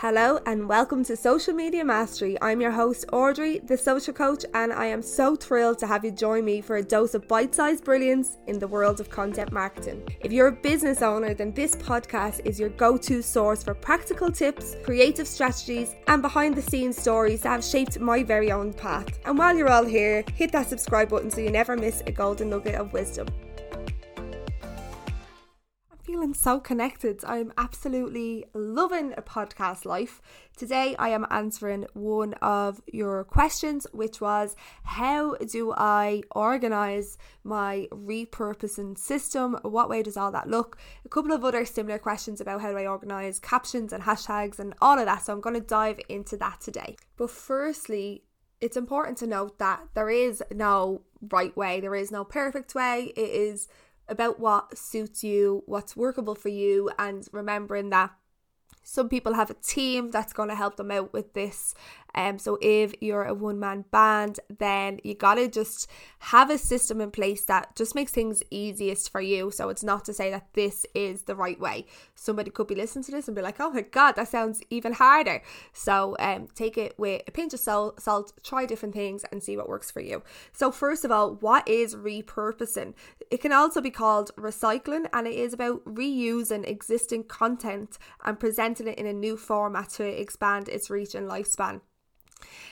Hello and welcome to Social Media Mastery. I'm your host, Audrey, the social coach, and I am so thrilled to have you join me for a dose of bite sized brilliance in the world of content marketing. If you're a business owner, then this podcast is your go to source for practical tips, creative strategies, and behind the scenes stories that have shaped my very own path. And while you're all here, hit that subscribe button so you never miss a golden nugget of wisdom feeling so connected. I'm absolutely loving a podcast life. Today, I am answering one of your questions, which was How do I organize my repurposing system? What way does all that look? A couple of other similar questions about how do I organize captions and hashtags and all of that. So, I'm going to dive into that today. But firstly, it's important to note that there is no right way, there is no perfect way. It is about what suits you, what's workable for you, and remembering that some people have a team that's going to help them out with this um, so if you're a one man band, then you gotta just have a system in place that just makes things easiest for you. So it's not to say that this is the right way. Somebody could be listening to this and be like, "Oh my god, that sounds even harder." So um, take it with a pinch of salt, salt, try different things, and see what works for you. So first of all, what is repurposing? It can also be called recycling, and it is about reusing existing content and presenting it in a new format to expand its reach and lifespan.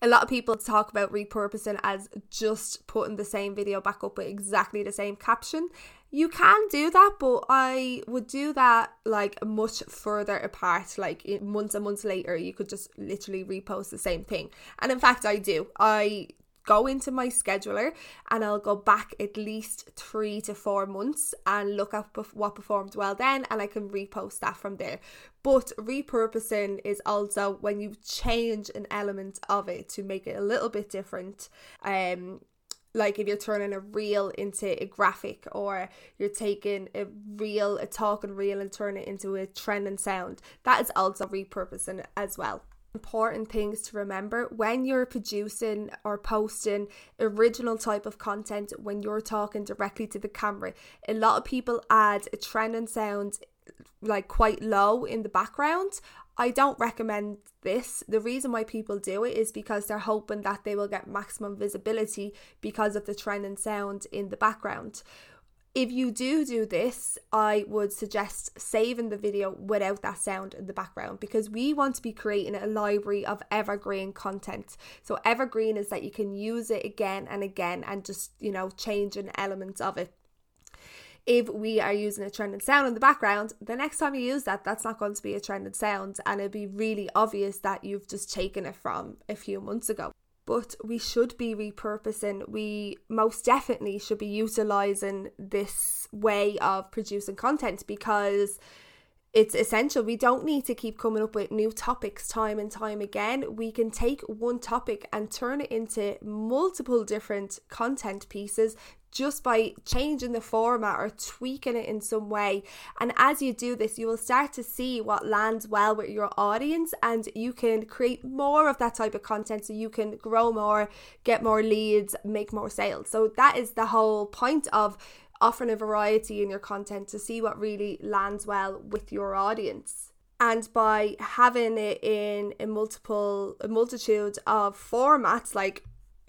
A lot of people talk about repurposing as just putting the same video back up with exactly the same caption. You can do that, but I would do that like much further apart. Like months and months later, you could just literally repost the same thing. And in fact, I do. I go into my scheduler and I'll go back at least three to four months and look at what performed well then, and I can repost that from there. But repurposing is also when you change an element of it to make it a little bit different. Um, like if you're turning a reel into a graphic or you're taking a reel a talking reel and turn it into a trend and sound that is also repurposing as well important things to remember when you're producing or posting original type of content when you're talking directly to the camera. A lot of people add a trend and sound like quite low in the background. I don't recommend this. The reason why people do it is because they're hoping that they will get maximum visibility because of the trend and sound in the background if you do do this, I would suggest saving the video without that sound in the background because we want to be creating a library of evergreen content. So, evergreen is that you can use it again and again and just, you know, change an element of it. If we are using a trending sound in the background, the next time you use that, that's not going to be a trending sound, and it'll be really obvious that you've just taken it from a few months ago but we should be repurposing. We most definitely should be utilizing this way of producing content because it's essential. We don't need to keep coming up with new topics time and time again. We can take one topic and turn it into multiple different content pieces just by changing the format or tweaking it in some way. And as you do this, you will start to see what lands well with your audience, and you can create more of that type of content so you can grow more, get more leads, make more sales. So, that is the whole point of offering a variety in your content to see what really lands well with your audience and by having it in a multiple a multitude of formats like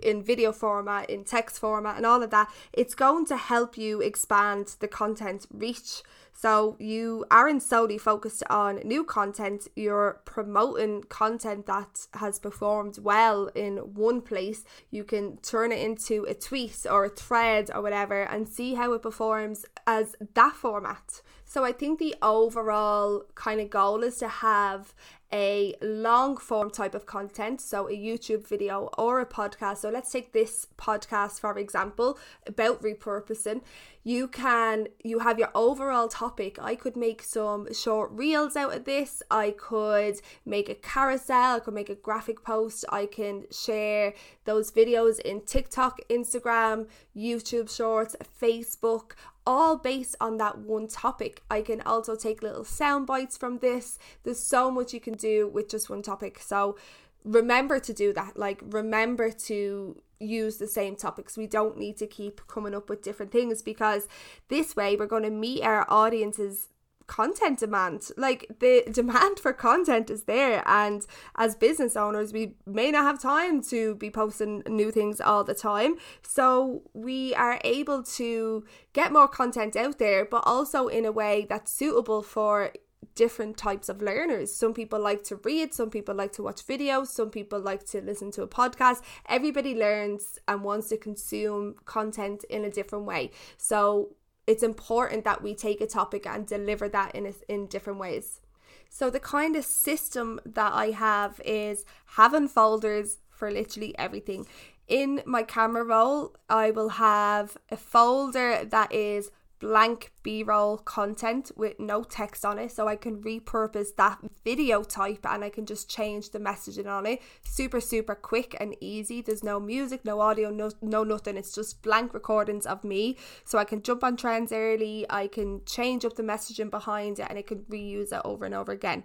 in video format, in text format, and all of that, it's going to help you expand the content reach. So you aren't solely focused on new content, you're promoting content that has performed well in one place. You can turn it into a tweet or a thread or whatever and see how it performs as that format. So I think the overall kind of goal is to have a long form type of content, so a YouTube video or a podcast. So let's take this podcast for example about repurposing. You can you have your overall topic. I could make some short reels out of this. I could make a carousel, I could make a graphic post. I can share those videos in TikTok, Instagram, YouTube Shorts, Facebook all based on that one topic. I can also take little sound bites from this. There's so much you can do with just one topic. So remember to do that. Like, remember to use the same topics. We don't need to keep coming up with different things because this way we're going to meet our audiences content demand. Like the demand for content is there, and as business owners, we may not have time to be posting new things all the time. So we are able to get more content out there, but also in a way that's suitable for different types of learners. Some people like to read, some people like to watch videos, some people like to listen to a podcast. Everybody learns and wants to consume content in a different way. So it's important that we take a topic and deliver that in a, in different ways. So the kind of system that I have is having folders for literally everything. In my camera roll, I will have a folder that is blank b-roll content with no text on it so I can repurpose that video type and I can just change the messaging on it. Super super quick and easy. There's no music no audio no, no nothing. It's just blank recordings of me. So I can jump on trends early. I can change up the messaging behind it and I can reuse it over and over again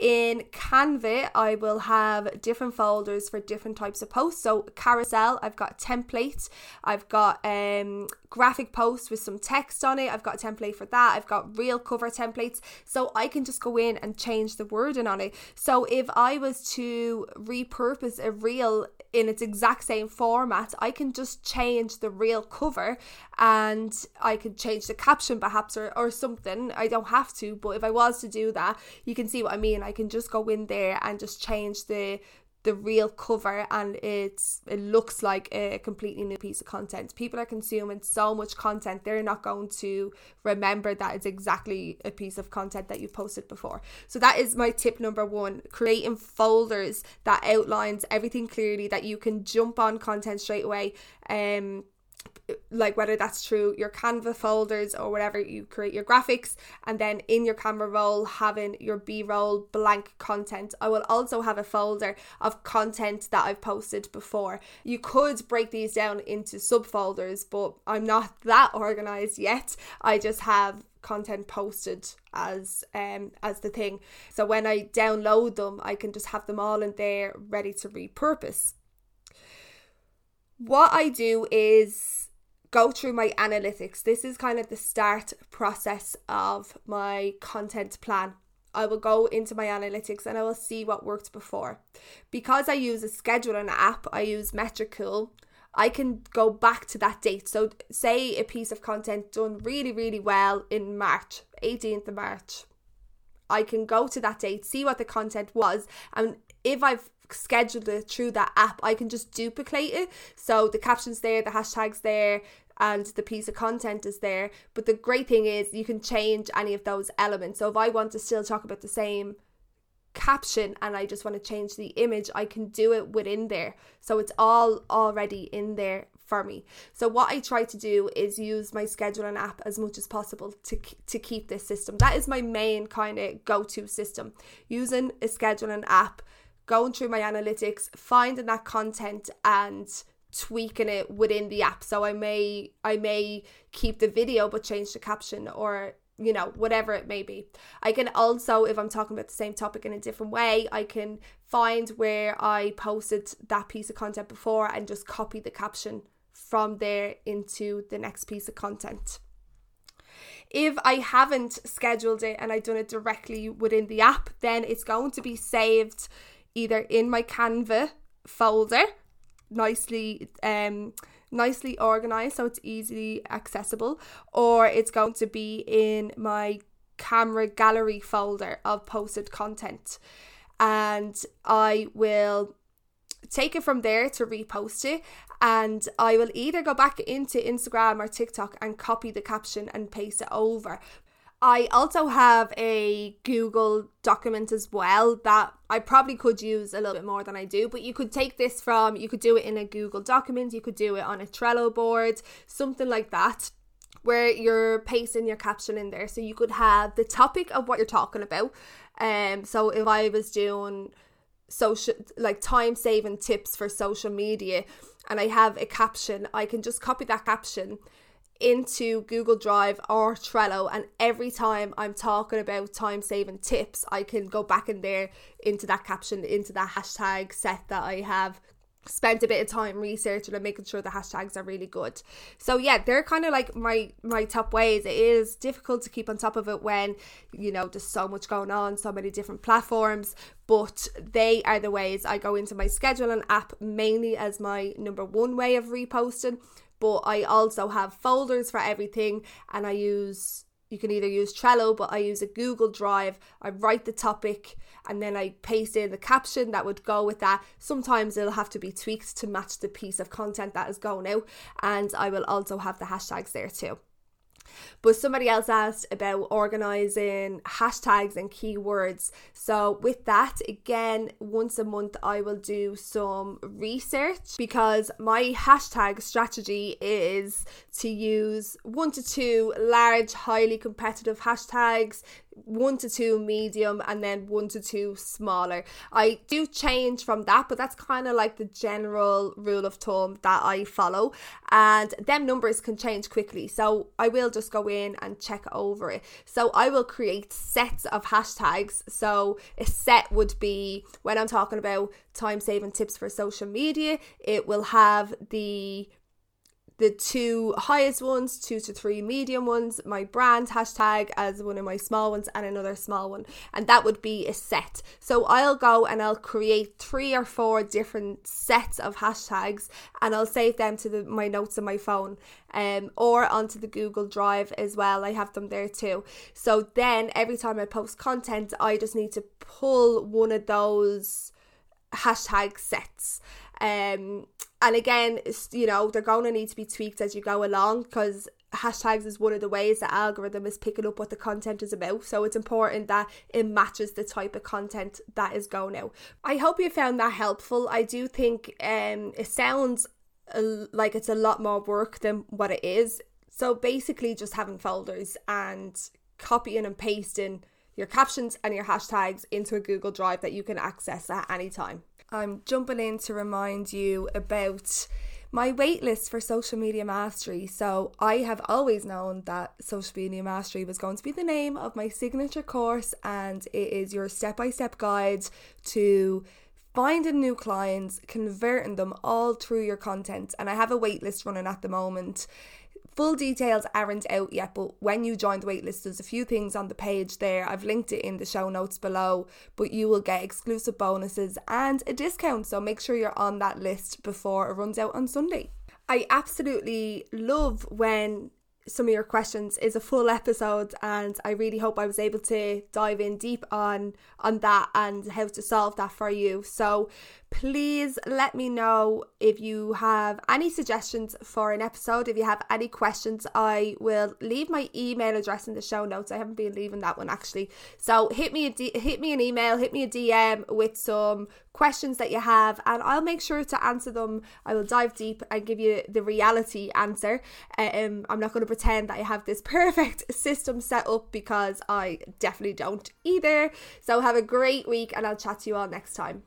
in Canva, I will have different folders for different types of posts. So carousel, I've got templates, I've got um graphic posts with some text on it. I've got a template for that. I've got reel cover templates. So I can just go in and change the wording on it. So if I was to repurpose a reel in its exact same format, I can just change the reel cover and I could change the caption perhaps or, or something. I don't have to, but if I was to do that, you can see what I mean. Can just go in there and just change the the reel cover and it's it looks like a completely new piece of content. People are consuming so much content they're not going to remember that it's exactly a piece of content that you posted before. So that is my tip number one creating folders that outlines everything clearly that you can jump on content straight away um like whether that's through your Canva folders or whatever you create your graphics, and then in your camera roll having your B roll blank content. I will also have a folder of content that I've posted before. You could break these down into subfolders, but I'm not that organized yet. I just have content posted as um as the thing so when i download them i can just have them all in there ready to repurpose what i do is go through my analytics. This is kind of the start process of my content plan. I will go into my analytics and I will see what worked before. Because I use a scheduling app, I use Metricool. I can go back to that date. So, say a piece of content done really, really well in March, 18th of March. I can go to that date, see what the content was, and if I've scheduled it through that app, I can just duplicate it. So the captions there, the hashtags there, and the piece of content is there. But the great thing is you can change any of those elements. So if I want to still talk about the same caption and I just want to change the image, I can do it within there. So it's all already in there for me. So what I try to do is use my scheduling app as much as possible to to keep this system. That is my main kind of go-to system. Using a scheduling app, going through my analytics, finding that content and tweaking it within the app. So i may i may keep the video but change the caption or you know whatever it may be. I can also if i'm talking about the same topic in a different way i can find where i posted that piece of content before and just copy the caption from there into the next piece of content. If I haven't scheduled it and I've done it directly within the app, then it's going to be saved either in my Canva folder nicely um nicely organized so it's easily accessible or it's going to be in my camera gallery folder of posted content. And I will take it from there to repost it and I will either go back into Instagram or TikTok and copy the caption and paste it over I also have a Google document as well that I probably could use a little bit more than I do, but you could take this from, you could do it in a Google document, you could do it on a Trello board, something like that, where you're pasting your caption in there. So you could have the topic of what you're talking about. Um, so if I was doing social, like time saving tips for social media, and I have a caption, I can just copy that caption into Google Drive or Trello, and every time I'm talking about time saving tips, I can go back in there into that caption, into that hashtag set that I have spent a bit of time researching and making sure the hashtags are really good. So yeah, they're kind of like my my top ways. It is difficult to keep on top of it when you know there's so much going on, so many different platforms, but they are the ways I go into my scheduling app mainly as my number one way of reposting, but I also have folders for everything and I use you can either use Trello, but I use a Google Drive. I write the topic and then I paste in the caption that would go with that. Sometimes it'll have to be tweaked to match the piece of content that is going out, and I will also have the hashtags there too. But somebody else asked about organizing hashtags and keywords. So, with that, again, once a month, I will do some research because my hashtag strategy is to use one to two large, highly competitive hashtags one to two medium and then one to two smaller. I do change from that, but that's kind of like the general rule of thumb that I follow. And them numbers can change quickly. So I will just go in and check over it. So I will create sets of hashtags. So a set would be when I'm talking about time saving tips for social media, it will have the the two highest ones, two to three medium ones, my brand hashtag as one of my small ones, and another small one. And that would be a set. So I'll go and I'll create three or four different sets of hashtags and I'll save them to the, my notes on my phone um, or onto the Google Drive as well. I have them there too. So then every time I post content, I just need to pull one of those hashtag sets. Um, and again, you know, they're going to need to be tweaked as you go along because hashtags is one of the ways the algorithm is picking up what the content is about. So it's important that it matches the type of content that is going out. I hope you found that helpful. I do think um, it sounds like it's a lot more work than what it is. So basically, just having folders and copying and pasting your captions and your hashtags into a Google Drive that you can access at any time. I'm jumping in to remind you about my waitlist for social media mastery. So, I have always known that social media mastery was going to be the name of my signature course, and it is your step by step guide to finding new clients, converting them all through your content. And I have a waitlist running at the moment. Full details aren't out yet, but when you join the waitlist, there's a few things on the page there. I've linked it in the show notes below, but you will get exclusive bonuses and a discount. So make sure you're on that list before it runs out on Sunday. I absolutely love when some of your questions is a full episode and I really hope I was able to dive in deep on on that and how to solve that for you. So please let me know if you have any suggestions for an episode. If you have any questions, I will leave my email address in the show notes. I haven't been leaving that one actually. So hit me a D- hit me an email, hit me a DM with some questions that you have, and I'll make sure to answer them. I will dive deep and give you the reality answer. Um, I'm not going to pretend that I have this perfect system set up because I definitely don't either. So have a great week, and I'll chat to you all next time.